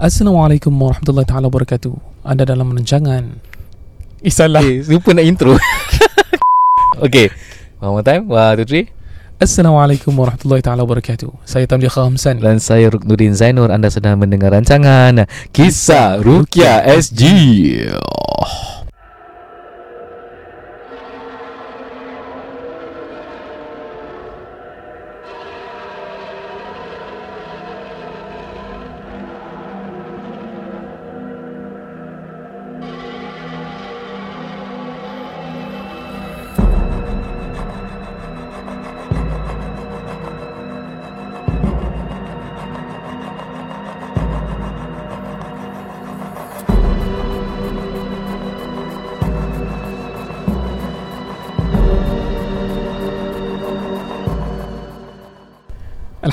Assalamualaikum warahmatullahi taala wabarakatuh. Anda dalam rancangan Eh salah. Eh, lupa nak intro. okay. One more time. One, two, three. Assalamualaikum warahmatullahi taala wabarakatuh. Saya Tamdi Khamsan. Dan saya Ruknuddin Zainur. Anda sedang mendengar rancangan Kisah Rukia SG. Oh.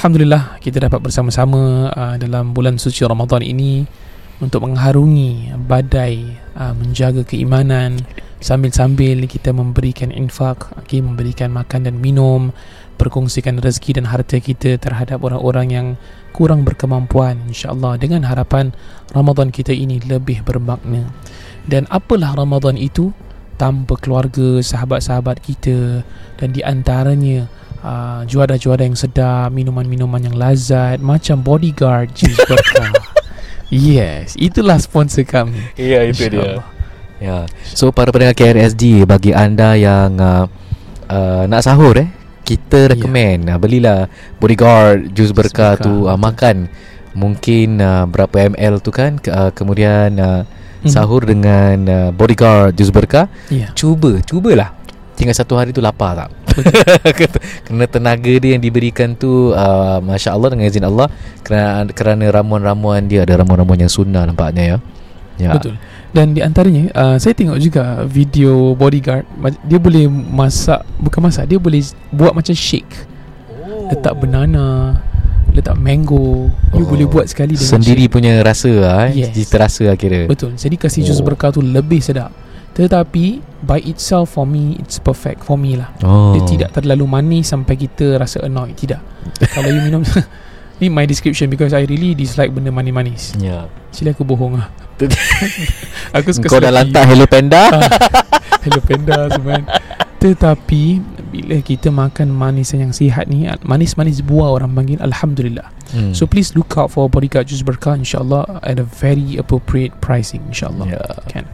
Alhamdulillah kita dapat bersama-sama uh, dalam bulan suci Ramadan ini untuk mengharungi badai uh, menjaga keimanan sambil-sambil kita memberikan infak, okay, memberikan makan dan minum, berkongsikan rezeki dan harta kita terhadap orang-orang yang kurang berkemampuan insya-Allah dengan harapan Ramadan kita ini lebih bermakna. Dan apalah Ramadan itu tanpa keluarga, sahabat-sahabat kita dan di antaranya uh, juara-juara yang sedap, minuman-minuman yang lazat macam bodyguard jus berkah. yes, itulah sponsor kami. Ya, itu dia. Ya. So para pendengar KRSG bagi anda yang uh, uh, nak sahur eh, kita recommend uh, belilah bodyguard jus berkah tu uh, makan mungkin uh, berapa ml tu kan ke- uh, kemudian uh, sahur dengan uh, bodyguard jus berkah Ya. cuba cubalah tinggal satu hari tu lapar tak kerana tenaga dia yang diberikan tu uh, masya Allah dengan izin Allah kerana kerana ramuan-ramuan dia ada ramuan-ramuan yang sunnah nampaknya ya ya Betul. Dan di antaranya uh, saya tengok juga video bodyguard dia boleh masak bukan masak dia boleh buat macam shake. Letak banana, letak mango. You Oh. boleh buat sekali dengan sendiri punya rasa lah eh Yes. terasa lah kira Betul. Jadi kasih jus Oh. berkah tu lebih sedap. Tetapi by itself for me it's perfect for me lah. oh. Dia tidak terlalu manis sampai kita rasa annoyed. Tidak. Kalau you minum Ni my description because I really dislike benda manis-manis. ya Sila aku bohong lah. aku suka kau dah lantak Hello Panda Ah, Hello Panda semua. Tetapi bila kita makan manis yang sihat ni manis-manis buah orang panggil alhamdulillah. hmm. So please look out for bodyguard jus berkah insyaallah at a very appropriate pricing insyaallah. Ya. Kan.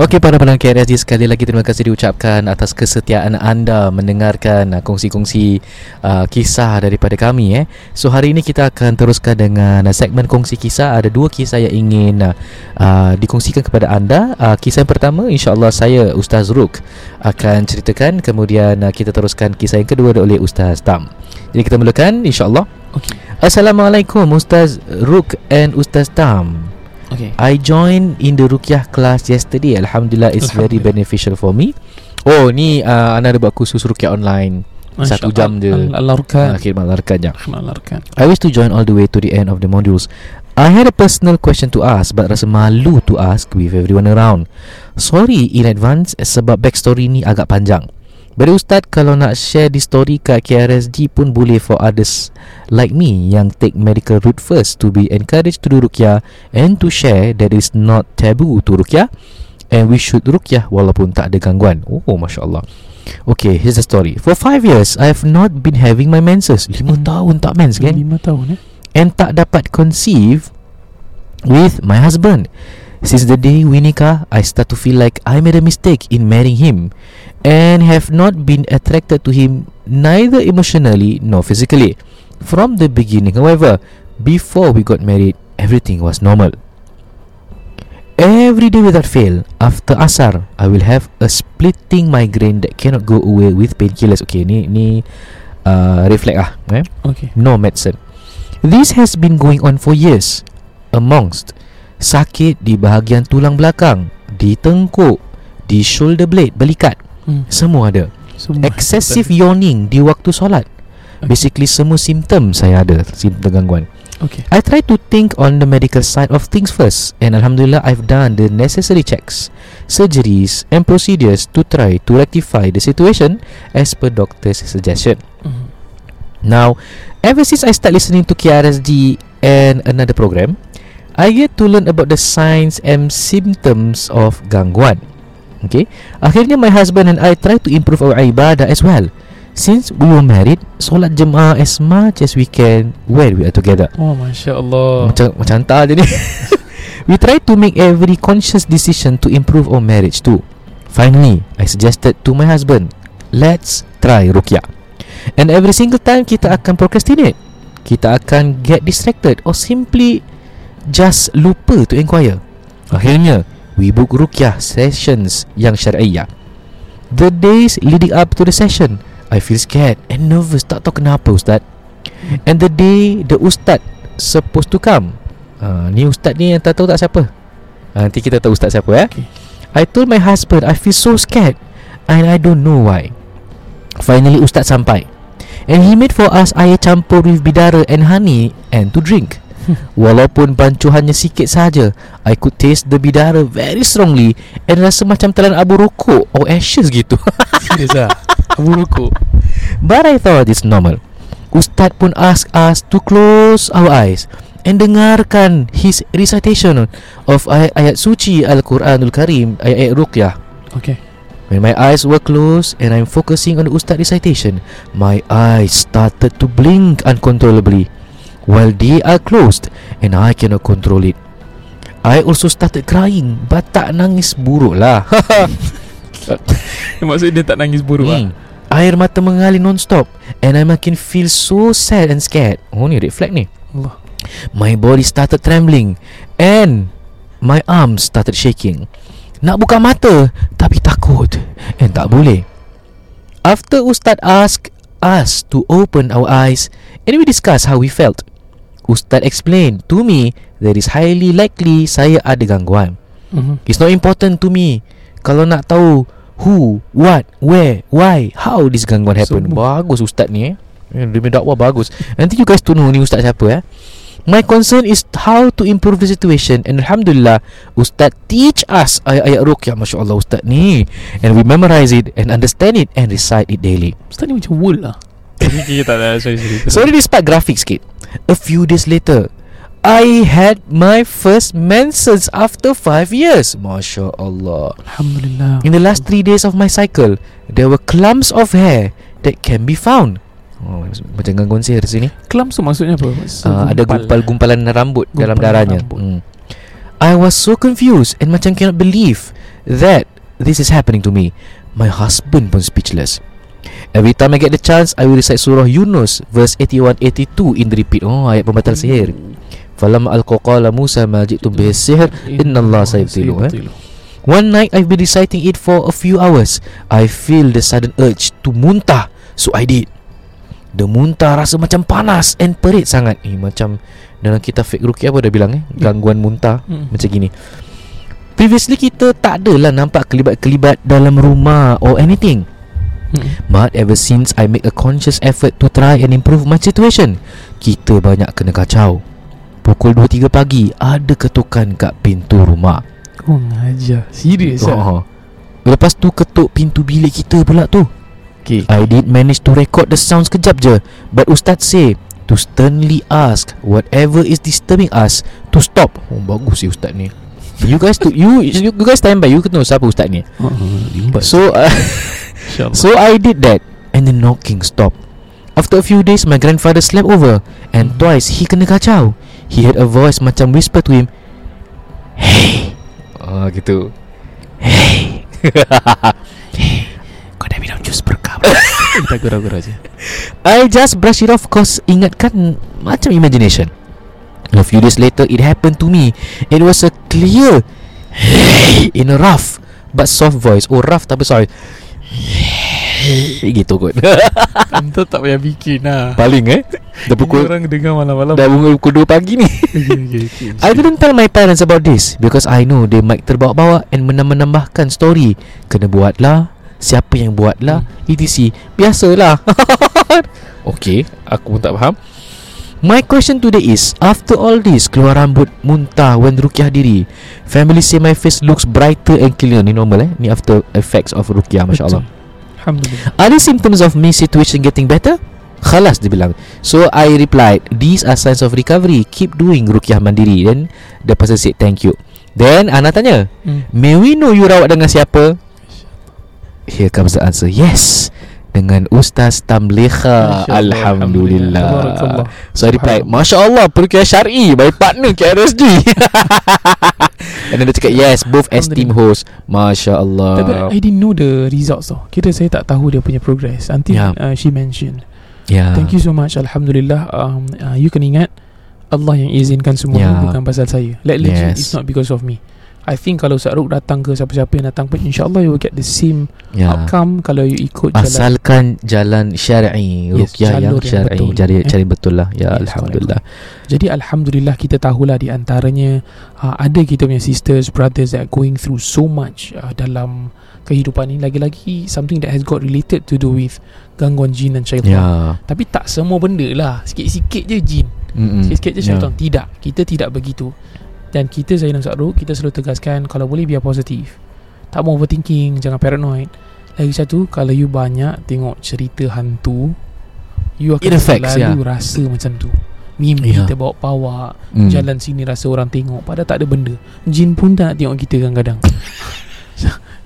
Okey para pendengar KRSG sekali lagi terima kasih diucapkan atas kesetiaan anda mendengarkan uh, kongsi-kongsi uh, kisah daripada kami eh. So hari ini kita akan teruskan dengan uh, segmen kongsi kisah. Ada dua kisah yang ingin uh, uh, dikongsikan kepada anda. Uh, kisah yang pertama insya-Allah saya Ustaz Ruk akan ceritakan kemudian uh, kita teruskan kisah yang kedua oleh Ustaz Tam. Jadi kita mulakan insya-Allah. Okey. Assalamualaikum Ustaz Ruk and Ustaz Tam. Okey. I joined in the Rukyah class yesterday. Alhamdulillah, it's very Alhamdulillah. beneficial for me. Oh, ni uh, Ana ada buat kursus Rukyah online. Satu jam je. Alarkan. Akhir malarkan je. Alarkan. I wish to join all the way to the end of the modules. I had a personal question to ask but rasa malu to ask with everyone around. Sorry in advance sebab backstory ni agak panjang. But Ustaz kalau nak share di story kat KRSG pun boleh for others like me yang take medical route first to be encouraged to do rukyah and to share that it's not taboo to rukyah and we should rukyah walaupun tak ada gangguan. Oh, Masya Allah. Okay, here's the story. For five years, I have not been having my menses. Lima Hmm. tahun tak mens kan? Lima tahun eh. and tak dapat conceive with my husband. Since the day we nikah, I start to feel like I made a mistake in marrying him and have not been attracted to him neither emotionally nor physically. From the beginning, however, before we got married, everything was normal. Every day without fail, after asar, I will have a splitting migraine that cannot go away with painkillers. Okay, ni ni uh, reflect ah, eh? Okey. no medicine. This has been going on for years. Amongst sakit di bahagian tulang belakang, di tengkuk, di shoulder blade, belikat, Hmm. semua ada. Semua Excessive yawning di waktu solat. Okay. Basically semua simptom saya ada, simptom gangguan. Okay. I try to think on the medical side of things first and alhamdulillah I've done the necessary checks, surgeries and procedures to try to rectify the situation as per doctor's suggestion. Mhm. Now, ever since I start listening to KRSG and another program, I get to learn about the signs and symptoms of gangguan. Okay. Akhirnya my husband and I try to improve our ibadah as well. Since we were married, solat jemaah as much as we can when we are together. Oh, Masya Allah. Macam macam hantar je ni. we try to make every conscious decision to improve our marriage too. Finally, I suggested to my husband, let's try ruqyah. And every single time kita akan procrastinate. Kita akan get distracted or simply just lupa to inquire. Akhirnya, we book ruqyah sessions yang syariah. The days leading up to the session, I feel scared and nervous tak tahu kenapa ustaz. And the day the ustaz supposed to come. Uh, ni ustaz ni yang tak tahu tak siapa. Uh, nanti kita tahu ustaz siapa eh. Okay. I told my husband I feel so scared and I don't know why. Finally ustaz sampai. And he made for us air campur with bidara and honey and to drink. Walaupun bancuhannya sikit saja, I could taste the bidara very strongly and rasa macam telan abu rokok or ashes gitu. Serius lah. Abu rokok. But I thought it's normal. Ustaz pun ask us to close our eyes and dengarkan his recitation of ayat-ayat suci Al-Quranul Karim, ayat-ayat ruqyah. Okay. When my eyes were closed and I'm focusing on the Ustaz recitation, my eyes started to blink uncontrollably while they are closed and I cannot control it. I also started crying but tak nangis buruk lah. Maksudnya dia tak nangis buruk lah. Hmm. Air mata mengalir non-stop And I makin feel so sad and scared Oh ni red flag ni Allah. My body started trembling And My arms started shaking Nak buka mata Tapi takut And tak boleh After Ustaz asked us to open our eyes And we discuss how we felt Ustaz explained to me That is highly likely saya ada gangguan Mhm. It's not important to me Kalau nak tahu Who, what, where, why How this gangguan happen Semua. Bagus ustaz ni eh Eh, Dia punya dakwah bagus Nanti you guys to know ni ustaz siapa eh My concern is how to improve the situation And Alhamdulillah Ustaz teach us ayat-ayat ruqyah Masya Allah ustaz ni And we memorize it And understand it And recite it daily Ustaz ni macam wool lah. Ada. Sorry, sorry. So this part graphic sikit A few days later I had my first menses after 5 years Masya Allah Alhamdulillah. In the last three days of my cycle, there were clumps of hair that can be found. Oh, macam gangguan sihir sini. Clumps tu maksudnya apa? Uh, ada gumpal-gumpalan rambut dalam Gumpalan darahnya. rambut. Hmm. I was so confused and macam cannot believe that this is happening to me. My husband pun speechless. Every time I get the chance, I will recite surah Yunus verse 81-82 in the repeat. Oh, ayat pembatal sihir. Falam al-qaqala Musa ma ji'tum bihi sihr inna Allah sayabtilu. Eh? One night I've been reciting it for a few hours. I feel the sudden urge to muntah, so I did. The muntah rasa macam panas and perit sangat. Eh macam dalam kitab fake ruqyah apa dah bilang eh, gangguan muntah Hmm. macam gini. Previously kita tak adalah nampak kelibat-kelibat dalam rumah or anything. Hmm. But ever since I make a conscious effort to try and improve my situation, kita banyak kena kacau. Pukul 2-3 pagi ada ketukan kat pintu rumah. Kau ngajar. Serius lah. Oh. Lepas tu ketuk pintu bilik kita pula tu. Okay. I did manage to record the sound sekejap je But Ustaz say To sternly ask Whatever is disturbing us To stop Oh bagus si Ustaz ni You guys to you, you guys stand by You know siapa Ustaz ni Uh. So uh. So I did that. And the knocking stopped. After a few days My grandfather slept over. And Mhm. twice He kena kacau. He heard a voice Macam whisper to him Hey! Ah gitu. Hey! Hey! Kau dah minum jus berkap Kita gura-gura je. I just brush it off Cause ingatkan Macam imagination. A few days later It happened to me. It was a clear Hey! In a rough But soft voice. Oh rough tapi sorry Gitu kot Anda tak payah bikin lah. Paling eh Dah Ini pukul orang dengar malam-malam. Dah pukul 2 pagi ni Okay, okay, okay. I didn't tell my parents about this Because I know They might terbawa-bawa And menambah-nambahkan story Kena buat lah Siapa yang buat lah Hmm. ETC Biasalah Okay Aku pun tak faham My question today is After all this Keluar rambut Muntah When rukiah diri. Family say my face looks brighter and clearer Ni normal eh? Ni after effects of rukiah Masya Allah Alhamdulillah. Are the symptoms of me situation getting better? Khalas dia bilang. So I replied These are signs of recovery. Keep doing Rukiah mandiri. Then The person said thank you. Then Ana tanya Hmm. May we know you rawat dengan siapa? Here comes the answer Yes Dengan Ustaz Tamliha Alhamdulillah. Tabarakallah. So I replied Masya Allah Perukiah syar'i. My partner KRSG And then dia cakap Yes Both esteemed host. Masya Allah. Tapi I didn't know the results tau Kira saya tak tahu dia punya progress Until Ya. uh, she mentioned. Yeah. Thank you so much. Alhamdulillah. Um, uh, You can ingat Allah yang izinkan semua ni Bukan pasal saya. Like Yes. It's not because of me I think kalau Ustaz Ruk datang ke Siapa-siapa yang datang pun InsyaAllah you will get the same yeah. Outcome Kalau you ikut jalan. Asalkan jalan syar'i Yes, Rukiah yang jalur yang syar'i betul. Cari, Eh. cari betul lah. Ya Yes, Alhamdulillah. Jadi Alhamdulillah kita tahulah di antaranya uh, Ada kita punya sisters, brothers that are going through so much uh, Dalam kehidupan ni Lagi-lagi something that has got related to do with Gangguan jin dan syaitan. Ya. Tapi tak semua benda lah. Sikit-sikit je jin. Mm-mm. Sikit-sikit je Ya. syaitan. Tidak. Kita tidak begitu Dan kita saya dan Sakruk Kita selalu tegaskan Kalau boleh biar positif. Tak mau overthinking Jangan paranoid. Lagi satu Kalau you banyak Tengok cerita hantu You akan It affects, selalu ya. rasa macam tu. Mimpi Ya. terbawa-bawa Mm. Jalan sini rasa orang tengok Padahal tak ada benda. Jin pun tak nak tengok kita kadang-kadang.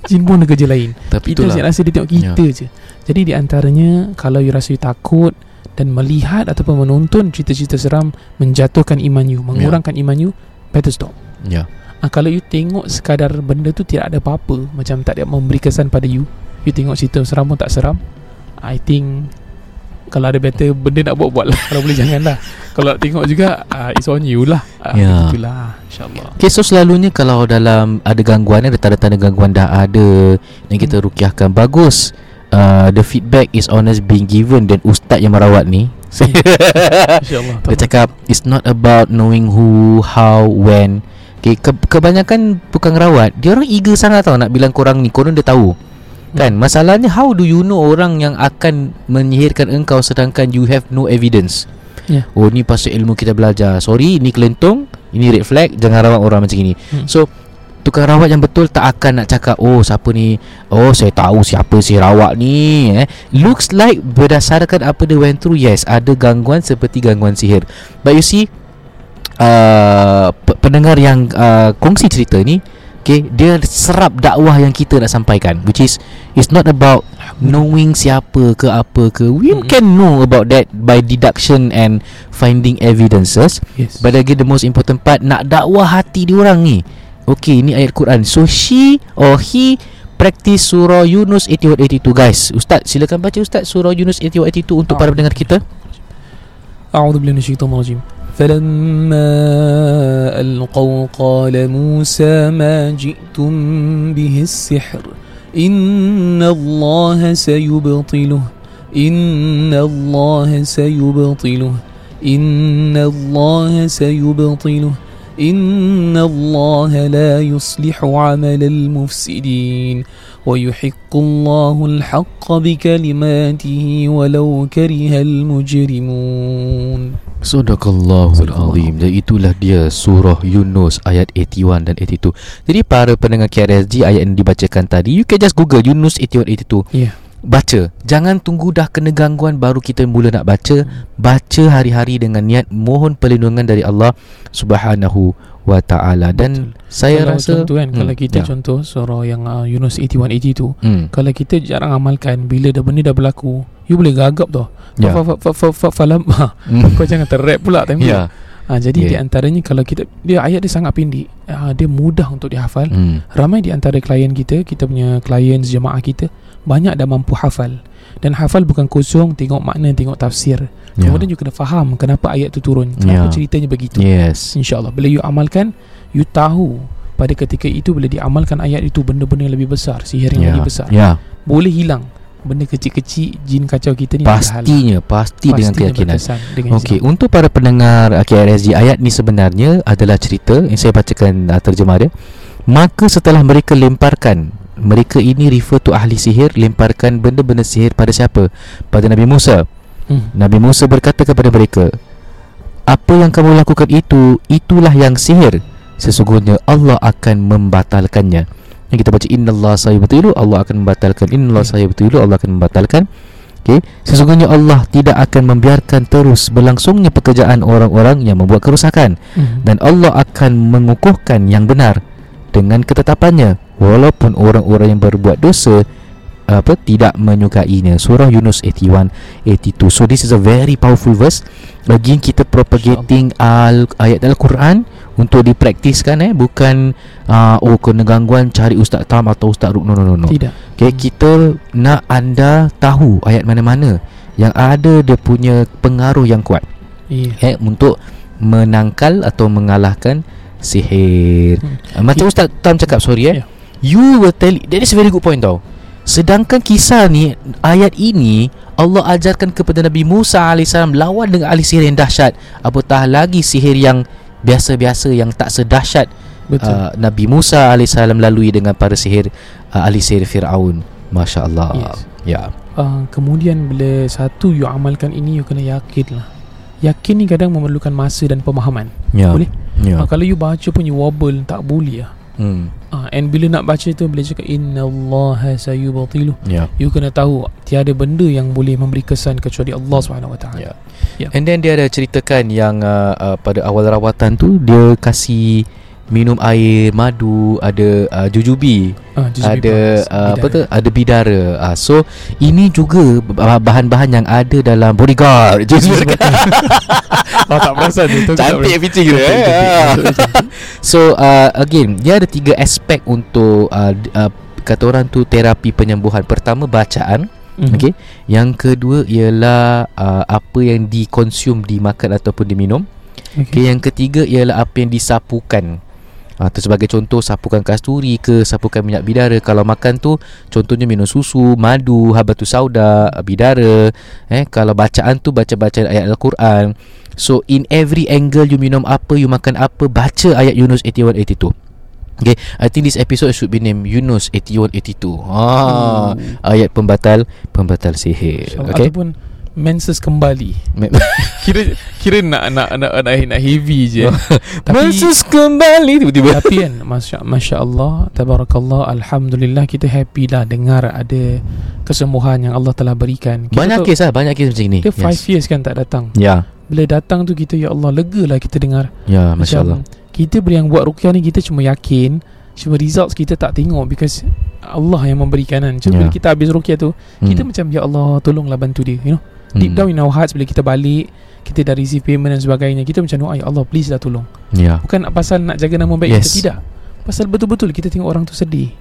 Jin pun ada kerja lain. Tapi Kita asyik rasa dia tengok kita je. Jadi di antaranya Kalau you rasa you takut Dan melihat ataupun menonton cerita-cerita seram Menjatuhkan iman you Mengurangkan iman you Better stop. Ya. Ah, Kalau you tengok sekadar benda tu tidak ada apa-apa Macam tak ada memberi kesan pada you You tengok cerita seram pun tak seram I think Kalau ada better benda nak buat-buat lah. Kalau boleh janganlah. Kalau nak tengok juga uh, It's on you lah. Uh, Ya. Itulah InsyaAllah. Okay so selalunya kalau dalam ada gangguan Ada tanda-tanda gangguan dah ada Yang kita Hmm. rukiahkan. Bagus. Uh, The feedback is honest being given Dan ustaz yang merawat ni InsyaAllah Dia cakap It's not about knowing who How When. Okay, ke, kebanyakan bukan rawat Dia orang eager sangat tau Nak bilang korang ni. Korang dia tahu. Kan? Masalahnya How do you know Orang yang akan Menyihirkan engkau Sedangkan you have no evidence? Ya. Oh ni pasal ilmu kita belajar. Sorry Ini kelentung Ini red flag Jangan rawat orang macam ini. Hmm. So Tukang rawat yang betul Tak akan nak cakap Oh siapa ni? Oh saya tahu siapa si rawat ni eh. Looks like Berdasarkan apa dia went through Yes Ada gangguan Seperti gangguan sihir. But you see uh, pe- Pendengar yang uh, Kongsi cerita ni Okay Dia serap dakwah yang kita nak sampaikan Which is It's not about Knowing siapa ke apa ke. We Mm-mm. can know about that By deduction and Finding evidences. Yes. But again the most important part Nak dakwah hati diorang ni Okay ini ayat Quran So she or he Practice surah Yunus 81-82 Guys Ustaz silakan baca Ustaz Surah Yunus 81-82 Untuk para pendengar kita أعوذ بالله من الشيطان الرجيم فلما ألقوا قال موسى ما جئتم به السحر إن الله سيبطله إن الله سيبطله إن الله سيبطله إن الله لا يصلح عمل المفسدين ويحق الله الحق بكلماته ولو كره المجرمون Sadaqallahul Azim Jadi itulah dia Surah Yunus Ayat 81 dan 82 Jadi para pendengar KRSG Ayat yang dibacakan tadi You can just google Yunus 81-82 Ya Baca. Jangan tunggu dah kena gangguan Baru kita mula nak baca. Baca hari-hari dengan niat Mohon perlindungan dari Allah Subhanahu wa ta'ala. Dan saya kalau rasa contoh kan Hmm, Kalau kita ya. contoh Surah yang uh, Yunus 81-82 hmm, Kalau kita jarang amalkan Bila dah benda dah berlaku You boleh gagap tau. Ya. Fa- fa- fa- fa- fa- falam. Hmm, Kau jangan terrap pula time tu. Ya. Ha, Jadi Ya. di antaranya Kalau kita Dia ayat dia sangat pendek. Ha, Dia mudah untuk dihafal. Hmm, Ramai di antara klien kita Kita punya klien jemaah kita Banyak dah mampu hafal. Dan hafal bukan kosong Tengok makna Tengok tafsir. Ya. Kemudian you kena faham Kenapa ayat tu turun. Kenapa Ya. ceritanya begitu. Yes. InsyaAllah. Bila you amalkan You tahu Pada ketika itu Bila diamalkan ayat itu Benda-benda yang lebih besar Sihir yang Ya. lebih besar. Ya. Boleh hilang. Benda kecil-kecil Jin kacau kita ni. Pastinya Pasti dengan keyakinan. Okey, untuk para pendengar KRSG ayat ni sebenarnya adalah cerita yang saya bacakan uh, terjemah dia. Maka setelah mereka lemparkan mereka ini refer to ahli sihir lemparkan benda-benda sihir pada siapa? Pada Nabi Musa. Hmm. Nabi Musa berkata kepada mereka, "Apa yang kamu lakukan itu, itulah yang sihir. Sesungguhnya Allah akan membatalkannya." Yang kita baca innallaha sayubtilu Allah akan membatalkan innallaha sayubtilu Allah akan membatalkan Okay Sesungguhnya Allah tidak akan membiarkan terus Berlangsungnya pekerjaan orang-orang Yang membuat kerusakan Mhm. Dan Allah akan mengukuhkan yang benar Dengan ketetapannya Walaupun orang-orang yang berbuat dosa apa tidak menyukainya. Surah Yunus 81 82 so this is a very powerful verse. Again kita propagating al ayat al-Quran untuk dipraktiskan eh. Bukan uh, oh kena gangguan cari ustaz Tam atau ustaz Ruk. No no no no. Tidak. Okay, kita nak anda tahu ayat mana-mana. Yang ada dia punya pengaruh yang kuat. Yeah. eh untuk menangkal atau mengalahkan sihir. Hmm. macam ustaz Tam cakap sorry eh. Yeah. You will tell That is a very good point tau. Sedangkan kisah ni Ayat ini Allah ajarkan kepada Nabi Musa AS Lawan dengan ahli sihir yang dahsyat. Apatah lagi sihir yang Biasa-biasa Yang tak sedahsyat Betul. uh, Nabi Musa AS lalui dengan para sihir uh, Ahli sihir Fir'aun. Masya Allah Yes. Ya. Uh, Kemudian bila satu you amalkan ini You kena yakin lah. Yakin ni kadang memerlukan masa dan pemahaman. Ya. Boleh? Ya. Uh, Kalau you baca pun you wobble Tak boleh lah. Hmm. Uh, And bila nak baca tu Bila cakap Inna Allah sayubatilu Ya You kena tahu Tiada benda yang boleh memberi kesan Kecuali Allah SWT Ya. Ya. And then dia ada ceritakan yang uh, uh, pada awal rawatan tu dia kasih minum air madu, ada uh, jujubi, uh, ada uh, apa tu? Ada bidara. Uh, so ini juga bah- bahan-bahan yang ada dalam bodyguard. Jus Oh tak perasan tu, Cantik pitching dia. Eh. So uh, again dia ada tiga aspek untuk uh, uh, kata orang tu terapi penyembuhan. Pertama bacaan, Mhm. Okey. Yang kedua ialah uh, apa yang dikonsum, dimakan ataupun diminum. Okay. Okay, yang ketiga ialah apa yang disapukan. Tu sebagai contoh sapukan kasturi ke sapukan minyak bidara kalau makan tu contohnya minum susu, madu, habatus sauda, bidara eh kalau bacaan tu baca bacaan ayat al-Quran. So in every angle you minum apa, you makan apa, baca ayat Yunus 81 82. Okay, I think this episode should be named Yunus 81 82. Ah, ayat pembatal pembatal sihir. InsyaAllah. Okay. Ataupun menses kembali. Kira kira nak nak nak nak, nak heavy je. Tapi Mensus kembali tiba-tiba. Tapi kan Masya, Masya Allah Tabarakallah Alhamdulillah Kita happy lah Dengar ada Kesembuhan yang Allah telah berikan. Kita Banyak tu, kes lah Banyak kes macam ni. Dia 5 years kan tak datang. Ya. Bila datang tu kita Ya Allah lega lah kita dengar. Ya Masya Allah Kita beri yang buat rukyah ni Kita cuma yakin Cuma results kita tak tengok Because Allah yang memberikan kan. Cuma Ya. bila kita habis rukyah tu Hmm. Kita macam Ya Allah tolonglah bantu dia You know Deep Hmm. down in our hearts Bila kita balik Kita dah receive payment dan sebagainya Kita macam doa Ya Allah please lah tolong Ya Bukan pasal nak jaga nama baik Yes. kita Tidak Pasal betul-betul kita tengok orang tu sedih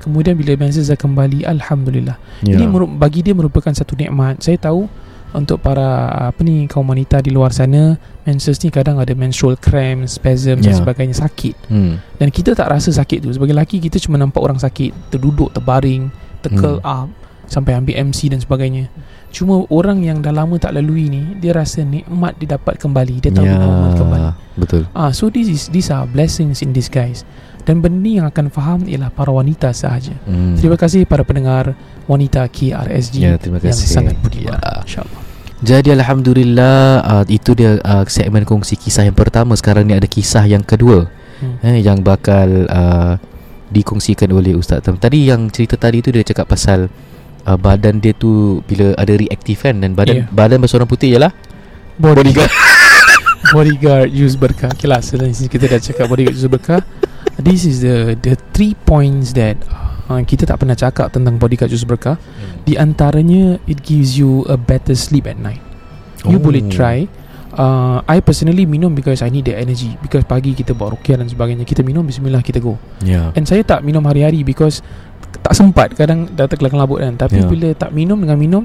Kemudian bila dah kembali Alhamdulillah Ya Ini bagi dia merupakan satu nikmat Saya tahu Untuk para Apa ni Kaum wanita di luar sana Menses ni kadang ada menstrual cramps Spasms dan Ya. sebagainya Sakit hmm. Dan kita tak rasa sakit tu Sebagai lelaki kita cuma nampak orang sakit Terduduk, terbaring Terkel Hmm. up Sampai ambil MC dan sebagainya Cuma orang yang dah lama tak lalui ni Dia rasa nikmat dia dapat kembali Dia tahu normal kembali Betul Ah, so this is these are blessings in disguise. Dan benda yang akan faham ialah para wanita sahaja. hmm. Terima kasih para pendengar wanita KRSG Ya, terima kasih. yang sangat budiman. Ya. InsyaAllah. Jadi Alhamdulillah uh, Itu dia uh, segmen kongsi kisah yang pertama Sekarang ni ada kisah yang kedua Hmm. eh, Yang bakal uh, Dikongsikan oleh Ustaz Tadi yang cerita tadi tu Dia cakap pasal uh, Badan dia tu Bila ada reaktif kan Dan badan Ya. badan berwarna putih ialah Bodyguard. bodyguard use berkah. Okay lah, selain sini kita dah cakap bodyguard use berkah. This is the the three points that uh, kita tak pernah cakap tentang bodyguard use berkah. Di antaranya, it gives you a better sleep at night. You Oh. boleh try uh, I personally minum because I need the energy Because pagi kita buat rukyah dan sebagainya Kita minum bismillah kita go Ya And saya tak minum hari-hari Because tak sempat Kadang dah terkelakar-labut kan. Tapi Ya. bila tak minum dengan minum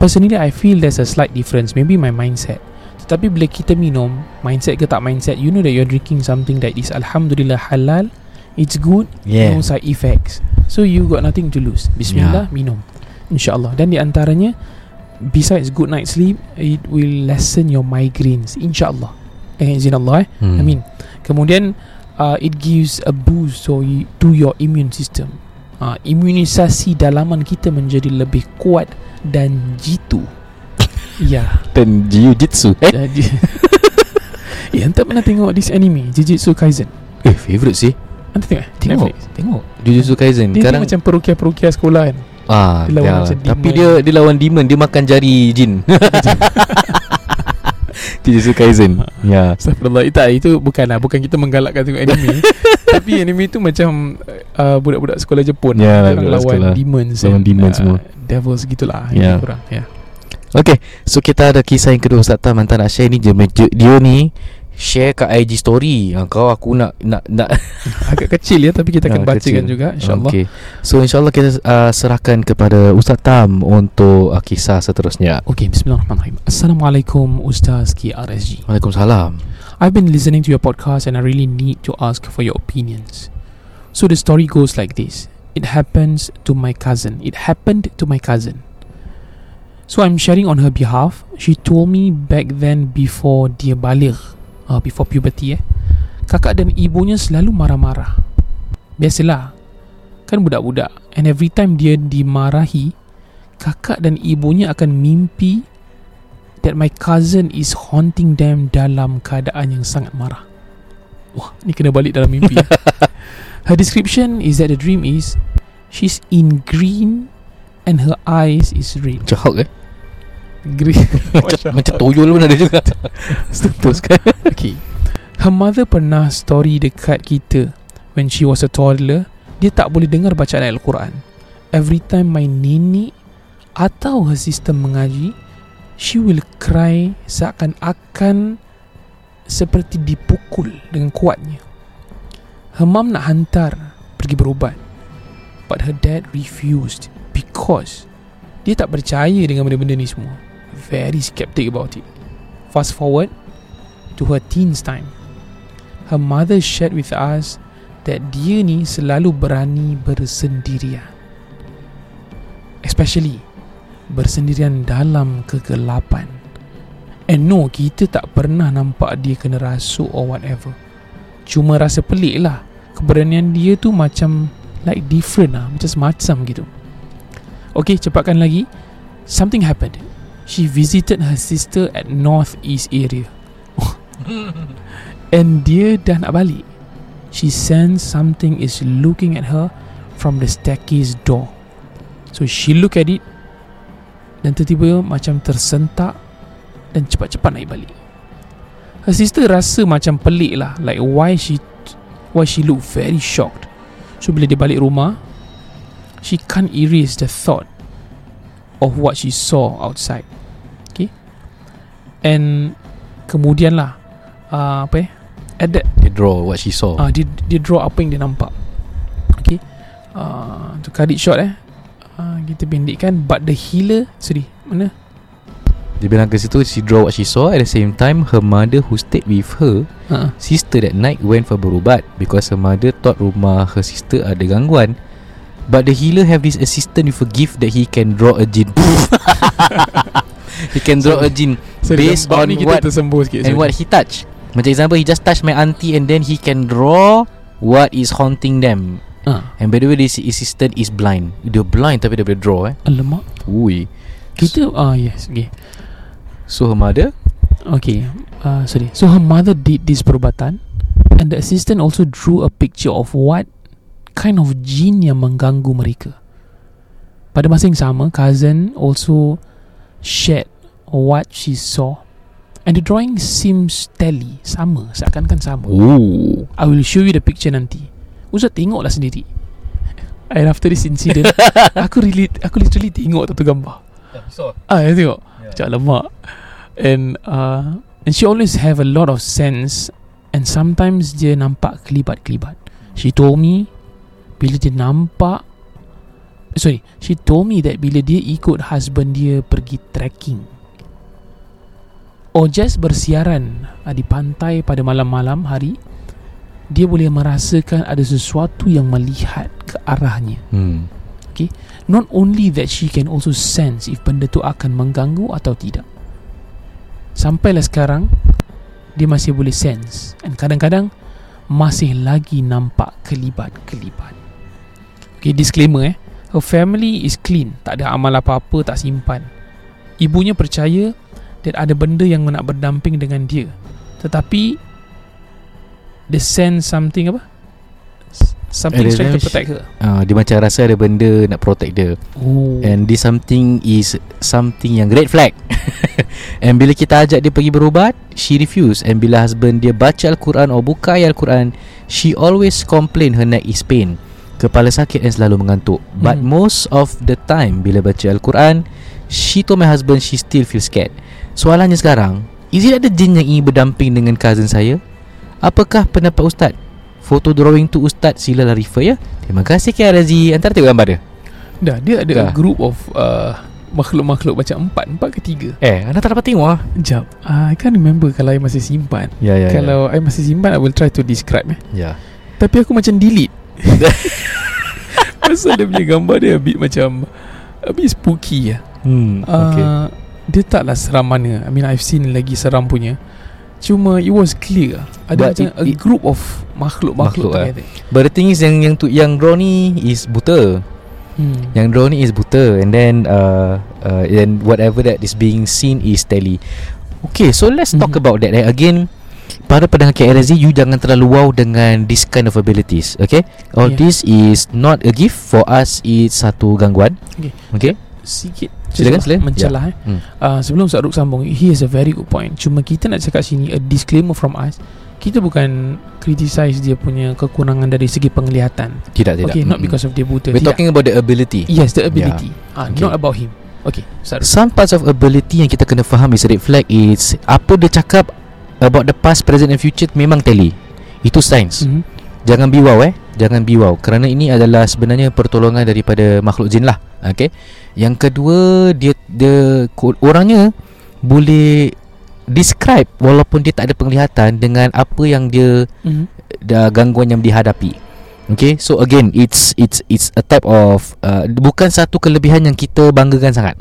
Personally I feel there's a slight difference. Maybe my mindset. Tetapi bila kita minum Mindset ke tak mindset You know that you're drinking something that is Alhamdulillah halal It's good Yeah. No side effects. So you got nothing to lose. Bismillah minum. InsyaAllah. Dan di antaranya Besides good night sleep It will lessen your migraines. InsyaAllah. Dengan izin Allah eh. Hmm. Amin. Kemudian uh, It gives a boost so you, To your immune system uh, Imunisasi dalaman kita menjadi lebih kuat Dan jitu. Ya. Dan jiu-jitsu. Eh? Jadi Eh anda pernah tengok This anime Jujutsu Kaisen Eh favourite sih. Anda tengok eh? Tengok. Netflix. Tengok. Jujutsu Kaisen Dia, dia Sekarang macam perukia-perukia sekolah kan? Ah, Dia lawan ya. macam Tapi demon. dia dia lawan demon, dia makan jari jin. Jujutsu Kaisen. Ya. Astagfirullah Itu, itu bukanlah Bukan kita menggalakkan tengok anime Tapi anime tu macam uh, Budak-budak sekolah Jepun Ya, Orang budak lawan sekolah. demons Lawan and, demon uh, semua. Devils gitulah Ya. Kurang ya. Okay, so kita ada kisah yang kedua Ustaz Tam Mantan nak share ni dia, dia ni share kat IG story. Ha, kau aku nak nak nak Agak kecil ya Tapi kita akan Ah, bacakan kecil. juga InsyaAllah Okay. So insyaAllah kita uh, serahkan kepada Ustaz Tam untuk uh, kisah seterusnya. Okay, Bismillahirrahmanirrahim Assalamualaikum Ustaz KRSG Waalaikumsalam. I've been listening to your podcast and I really need to ask for your opinions. So the story goes like this. It happens to my cousin. It happened to my cousin. So I'm sharing on her behalf. She told me back then before dia balik, uh, before puberty eh, kakak dan ibunya selalu marah-marah. Biasalah, kan budak-budak. And every time dia dimarahi, kakak dan ibunya akan mimpi that my cousin is haunting them dalam keadaan yang sangat marah. Wah, ni kena balik dalam mimpi. eh. her description is that the dream is she's in green and her eyes is red. Hulk eh? Green. Macam, macam toyol pun ada juga. Teruskan. okay. Her mother pernah story dekat kita when she was a toddler. Dia tak boleh dengar bacaan Al-Quran. Every time my nenek atau her sister mengaji, she will cry seakan-akan seperti dipukul dengan kuatnya. Her mum nak hantar pergi berubat. But her dad refused because dia tak percaya dengan benda-benda ni semua. Very skeptic about it. Fast forward to her teens time. Her mother shared with us that dia ni selalu berani bersendirian. Especially bersendirian dalam kegelapan. And no, kita tak pernah nampak dia kena rasuk or whatever. Cuma rasa pelik lah. Keberanian dia tu macam like different lah. Macam semacam gitu. Okay, cepatkan lagi. Something happened. She visited her sister at North East area. And dia dah nak balik. She sensed something is looking at her from the staircase door. So she look at it dan tiba-tiba macam tersentak dan cepat-cepat naik balik. Her sister rasa macam pelik lah like why she why she look very shocked. So bila dia balik rumah, she can't erase the thought of what she saw outside. And kemudian lah uh, apa eh? At that Dia draw what she saw. Ah, dia dia draw apa yang dia nampak. Okay. Ah, to cut it short eh. Ah, kita pendekkan but the healer sorry, mana? Dia bilang ke situ She draw what she saw At the same time Her mother who stayed with her Ha. Sister that night Went for berubat Because her mother thought rumah her sister ada gangguan But the healer have this assistant with a gift That he can draw a jin He can draw a jin Sorry, Based on ni kita what tersembur sikit. And sorry. what he touch Macam example He just touch my auntie And then he can draw What is haunting them Ah, And by the way This assistant is blind Dia blind tapi dia boleh draw eh alamak. Ui Kita ah yes, okay. So her mother Okay. Uh, sorry. So her mother did this perubatan and the assistant also drew a picture of what kind of jin yang mengganggu mereka. Pada masa yang sama, cousin also shared what she saw and the drawing seems tally, sama, seakan-akan sama. Oh I will show you the picture nanti. Ustaz tengoklah sendiri. And after this incident, aku really, aku literally tengok tu, tu gambar. Ah, ya tengok. Macam lemak And uh, And she always have a lot of sense And sometimes dia nampak kelibat-kelibat She told me Bila dia nampak Sorry She told me that bila dia ikut husband dia pergi trekking Or just bersiaran uh, Di pantai pada malam-malam hari Dia boleh merasakan ada sesuatu yang melihat ke arahnya Hmm Not only that she can also sense if benda tu akan mengganggu atau tidak. Sampailah sekarang dia masih boleh sense and kadang-kadang masih lagi nampak kelibat-kelibat. Okay, disclaimer eh. Her family is clean, tak ada amal apa-apa, tak simpan. Ibunya percaya that ada benda yang nak berdamping dengan dia. Tetapi the sense something apa? Something Ada trying to protect her. uh, Dia macam rasa ada benda Nak protect dia Oh. And this something is Something yang red flag And bila kita ajak dia pergi berubat She refuse And bila husband dia baca Al-Quran Or buka ayat Al-Quran She always complain Her neck is pain Kepala sakit and selalu mengantuk But Hmm. most of the time Bila baca Al-Quran She told my husband She still feel scared Soalannya sekarang Is it ada jin yang ingin berdamping Dengan cousin saya? Apakah pendapat Ustaz? Foto drawing tu Ustaz Silalah refer ya Terima kasih Kia Razi Antara tengok gambar dia Dah dia ada Dah. group of uh, makhluk-makhluk macam empat, empat ke tiga. Eh, anda tak dapat tengok ah. Jap. Uh, I can't remember kalau I masih simpan. Ya, ya, kalau I masih simpan, I will try to describe eh. ya. Tapi aku macam delete. Pasal dia punya gambar dia a bit macam a bit spooky lah. Hmm, Uh, okay. Dia taklah seram mana. I mean I've seen lagi seram punya. Cuma it was clear. Ada But macam it- a group of makhluk-makhluk Makhluk, eh. together. But the thing is yang yang tu yang draw ni is buta. Hmm. Yang draw ni is buta and then uh, uh and whatever that is being seen is tele. Okay, so let's talk Mhm. about that. Eh. Again, para pendengar KRZ you jangan terlalu wow dengan this kind of abilities. Okay? All Yeah. this is not a gift for us. It's satu gangguan. Okay. Okay. Sikit Silakan, silakan. Mencelah eh. Hmm. Uh, sebelum Ustaz Ruk sambung He has a very good point Cuma kita nak cakap sini A disclaimer from us Kita bukan Criticize dia punya Kekurangan dari segi penglihatan Tidak, tidak. Okay not Mm-mm. because of dia buta We're Tidak. talking about the ability. Yes the ability Ah, Okay. Not about him Okay Ustaz Ruk Some parts of ability yang kita kena faham is red flag is apa dia cakap about the past, present and future memang tally. Itu sains. Mhm. Jangan be wow eh. Jangan wow kerana ini adalah sebenarnya pertolongan daripada makhluk jin lah. Okay. Yang kedua dia dia orangnya boleh describe walaupun dia tak ada penglihatan dengan apa yang dia Mhm. dah gangguan yang dihadapi. Okay, so again it's it's it's a type of uh, bukan satu kelebihan yang kita banggakan sangat.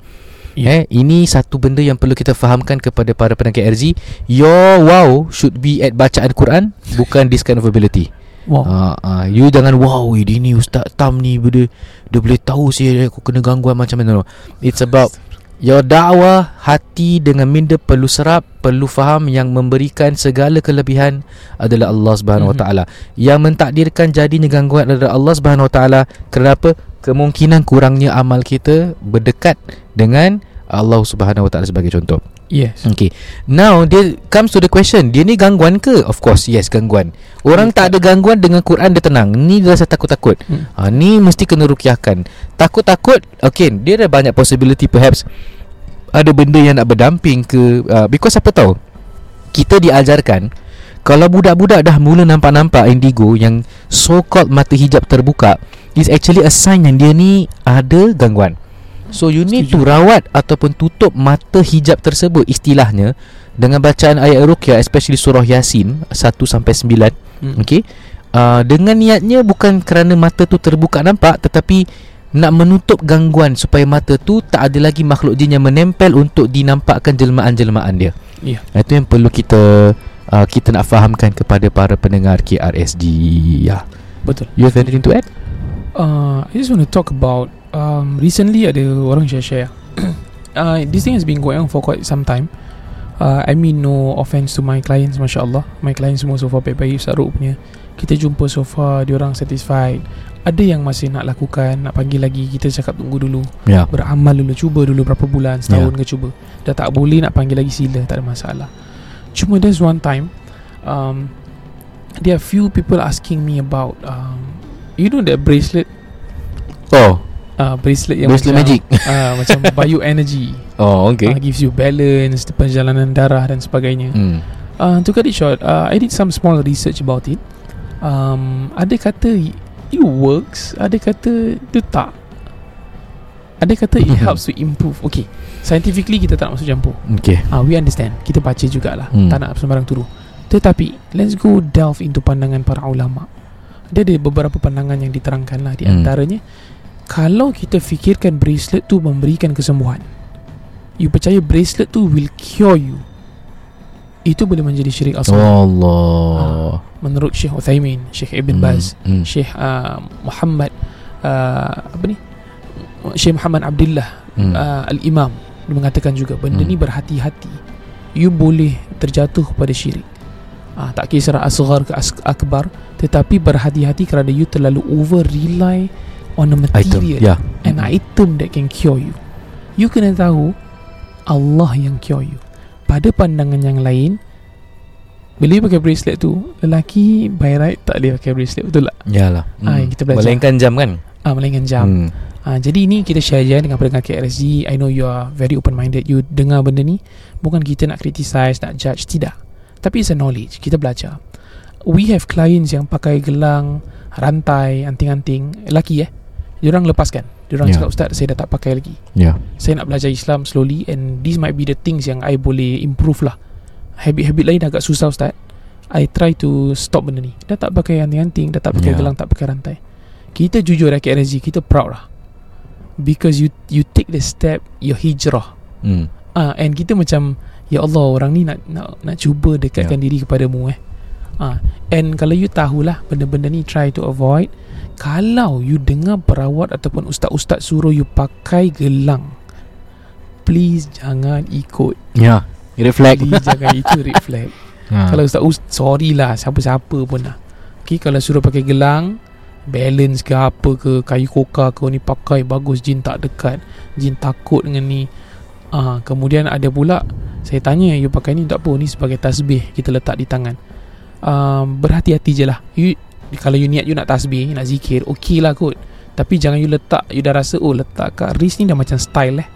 Ya. Eh, ini satu benda yang perlu kita fahamkan kepada para pendengar RZ. Your wow should be at bacaan Quran, bukan this kind of ability. Wow Ah, ah, you jangan wow, eh, dia ni Ustaz Tam ni dia, dia boleh tahu saya aku kena gangguan macam mana. No. It's about your dakwah hati dengan minda perlu serap, perlu faham yang memberikan segala kelebihan adalah Allah Subhanahu Wa Mhm. Taala. Yang mentakdirkan jadinya gangguan adalah Allah Subhanahu Wa Taala. Kenapa? Kemungkinan kurangnya amal kita berdekat dengan Allah Subhanahu Wa Taala sebagai contoh. Yes. Okay. Now dia comes to the question. Dia ni gangguan ke? Of course yes gangguan. Orang tak ada gangguan dengan Quran dia tenang. Ni dia rasa takut-takut. Hmm. ha, Ni mesti kena rukiahkan. Takut-takut Okay dia ada banyak possibility perhaps Ada benda yang nak berdamping ke uh, Because apa tahu? Kita diajarkan Kalau budak-budak dah mula nampak-nampak indigo Yang so called mata hijab terbuka Is actually a sign yang dia ni ada gangguan So you need to Setuju. rawat ataupun tutup mata hijab tersebut istilahnya dengan bacaan ayat ruqyah especially surah Yasin 1 sampai 9 Hmm. okey uh, dengan niatnya bukan kerana mata tu terbuka nampak tetapi nak menutup gangguan supaya mata tu tak ada lagi makhluk jin yang menempel untuk dinampakkan jelmaan-jelmaan dia. Ya. Itu yang perlu kita uh, kita nak fahamkan kepada para pendengar KRSG. Ya. Betul You have anything to add? uh, I just want to talk about um, Recently ada orang share-share. Uh, This thing has been going on for quite some time. Uh, I mean no offense to my clients Masya Allah My clients semua so far baik-baik Ustaz Ruk punya. Kita jumpa so far Diorang satisfied. Ada yang masih nak lakukan Nak panggil lagi Kita cakap tunggu dulu. Ya. Beramal dulu Cuba dulu berapa bulan Setahun ke cuba. Dah tak boleh nak panggil lagi sila Tak ada masalah. Cuma there's one time um, There are few people asking me about um, You know that bracelet? Oh, uh, bracelet yang bracelet macam, magic. uh, macam bioenergy Oh, okay. uh, gives you balance perjalanan darah dan sebagainya Hmm. uh, to cut it short uh, I did some small research about it um, ada kata it works ada kata itu tak ada kata it Mhm. helps to improve okay scientifically kita tak nak masuk campur Okay. uh, we understand kita baca jugalah Hmm. tak nak sembarang tuduh tetapi let's go delve into pandangan para ulama dia ada beberapa pandangan yang diterangkan lah di Hmm. antaranya kalau kita fikirkan bracelet tu memberikan kesembuhan you percaya bracelet tu will cure you itu boleh menjadi syirik asghar Allah. menurut Syekh Uthaymin Syekh Ibn Hmm, Baz hmm. Syekh uh, Muhammad uh, apa ni Syekh Muhammad Abdullah Hmm. uh, Al-Imam dia mengatakan juga benda Hmm. ni berhati-hati you boleh terjatuh pada syirik ah, Tak kisah asghar ke akbar Tetapi berhati-hati kerana you terlalu over rely On a Item material Ya An item that can cure you. You kena tahu Allah yang cure you. Pada pandangan yang lain Bila you pakai bracelet tu Lelaki by right tak boleh pakai bracelet Betul tak? Yalah. Ah, yang kita belajar. Melainkan jam kan? Ah, melainkan jam. Hmm. Ha, jadi ini kita share je dengan pendengar KRSG I know you are very open minded You dengar benda ni. Bukan kita nak criticize Nak judge Tidak. Tapi it's a knowledge. Kita belajar. We have clients yang pakai gelang Rantai Anting-anting. Lelaki eh Diorang lepaskan. Diorang Yeah. cakap Ustaz saya dah tak pakai lagi. Ya. Saya nak belajar Islam slowly And this might be the things Yang I boleh improve lah. Habit-habit lain agak susah Ustaz. I try to stop benda ni. Dah tak pakai anting-anting Dah tak pakai Yeah. gelang Tak pakai rantai. Kita jujur eh KRSG Kita proud lah. Because you you take the step Your hijrah. Hmm. Ah, And kita macam Ya Allah orang ni nak nak, nak cuba dekatkan diri kepadamu eh Ah, And kalau you tahulah Benda-benda ni try to avoid Kalau you dengar perawat Ataupun ustaz-ustaz suruh you pakai gelang Please jangan ikut. Ya Red flag. Please jangan red flag. Ha. Kalau ustaz ust- Sorry lah Siapa-siapa pun lah. Okay kalau suruh pakai gelang Balance ke apa ke Kayu koka ke ni pakai Bagus jin tak dekat Jin takut dengan ni. Ah, Kemudian ada pula Saya tanya You pakai ni tak apa Ni sebagai tasbih Kita letak di tangan um, Berhati-hati je lah. You, Kalau you niat you nak tasbih Nak zikir Okay lah kot. Tapi jangan you letak You dah rasa Oh letak kat wrist ni dah macam style eh.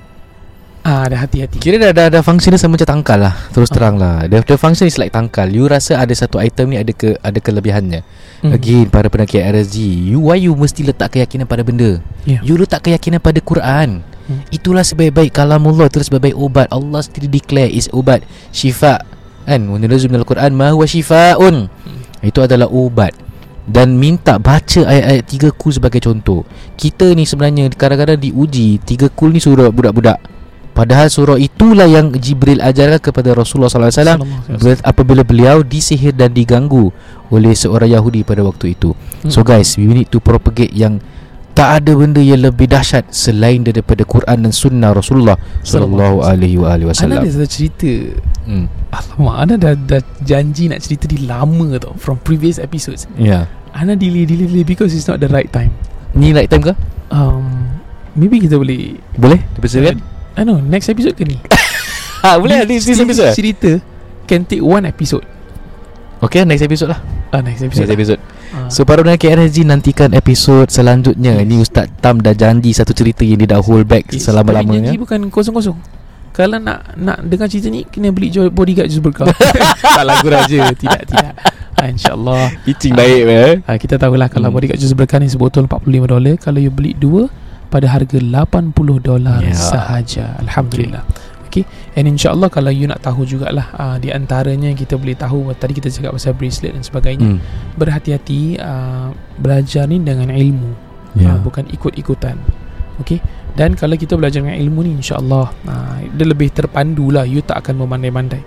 Ah, dah hati-hati. Kira dah, dah, dah function dia sama macam tangkal lah. Terus Ah. terang lah. The, the function is like tangkal. You rasa ada satu item ni Ada ke ada kelebihannya. Hmm. Again para penakit RSG You why you mesti letak keyakinan pada benda? Yeah. You letak keyakinan pada Quran. Hmm. Itulah sebaik-baik. Kalamullah Itulah sebaik-baik ubat. Allah sendiri declare is ubat. Syifa Kan Menurut Al Quran Ma huwa syifa'un Hmm. Itu adalah ubat dan minta baca ayat-ayat tiga kul sebagai contoh Kita ni sebenarnya kadang-kadang diuji Tiga kul ni surah budak-budak Padahal surah itulah yang Jibril ajarkan kepada Rasulullah SAW Sallallahu alaihi wasallam. Apabila beliau disihir dan diganggu oleh seorang Yahudi pada waktu itu. Hmm. So guys, we need to propagate yang tak ada benda yang lebih dahsyat selain daripada Quran dan sunnah Rasulullah sallallahu alaihi wa alihi Ana wasallam. ada satu cerita Hmm. Alamak Ana dah, dah janji nak cerita ni lama tau From previous episodes Ya. Ana delay delay delay Because it's not the right time Ni right time ke? um, Maybe kita boleh Boleh? Dipersilakan. I know Next episode ke ni Ha, boleh Ni ni this episode. Cerita Can take one episode Okay, next episode lah. Ah, Next episode, Next episode. So para pendengar KRSG nantikan episod selanjutnya. Yes. Ini Ustaz Tam dah janji satu cerita yang dia dah hold back Yes, selama-lamanya. Janji bukan kosong-kosong Kalau nak nak dengar cerita ni Kena beli bodyguard jus berkah Tak lagu raja Tidak tidak ah, InsyaAllah Pitching Ah. baik eh. ah, Kita tahulah Kalau Hmm. bodyguard jus berkah ni Sebotol 45 dolar Kalau you beli dua Pada harga 80 dolar Ya. sahaja Alhamdulillah Okay And insyaAllah Kalau you nak tahu jugalah uh, Di antaranya Kita boleh tahu Tadi kita cakap pasal bracelet dan sebagainya Hmm. Berhati-hati uh, Belajar ni dengan ilmu Ya. uh, Bukan ikut-ikutan Okay Dan kalau kita belajar dengan ilmu ni InsyaAllah uh, Dia lebih terpandu lah You tak akan memandai-mandai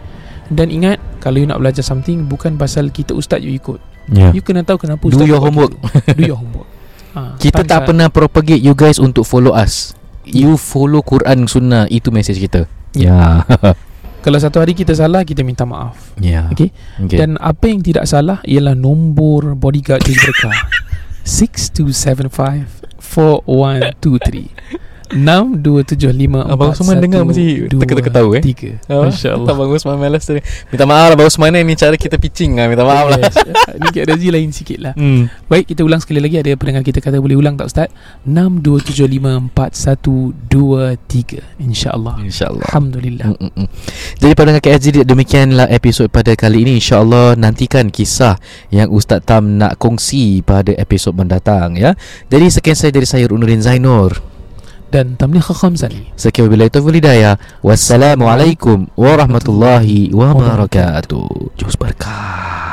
Dan ingat Kalau you nak belajar something Bukan pasal kita ustaz you ikut Ya. You kena tahu kenapa Do ustaz your buat homework. Do your homework uh, Kita tak pernah propagate you guys untuk follow us. You follow Quran Sunnah itu message kita. Ya. Kalau satu hari kita salah Kita minta maaf Ya. Okay. Okay. Dan apa yang tidak salah Ialah nombor bodyguard Juz Berkah 6275 4123 6275 Abang Usman dengar mesti teka-teka tahu, eh? 3 Oh, Masya Allah Abang Usman malas tadi. Minta maaf lah Abang Usman ni cara kita pitching lah. Minta maaf lah. yes. Ni KRZ lain sikit lah Hmm. Baik kita ulang sekali lagi Ada pendengar kita kata Boleh ulang tak Ustaz 62754123 InsyaAllah InsyaAllah. Alhamdulillah Mm, mm, mm. Jadi pada KSG demikianlah episod pada kali ini InsyaAllah nantikan kisah yang Ustaz Tam nak kongsi pada episod mendatang ya. Jadi sekian saya dari saya Unurin Zainur Dan Tamliha Khamzani Sekian wabillahi taufiq hidayah. Wassalamualaikum warahmatullahi wabarakatuh. Jus berkah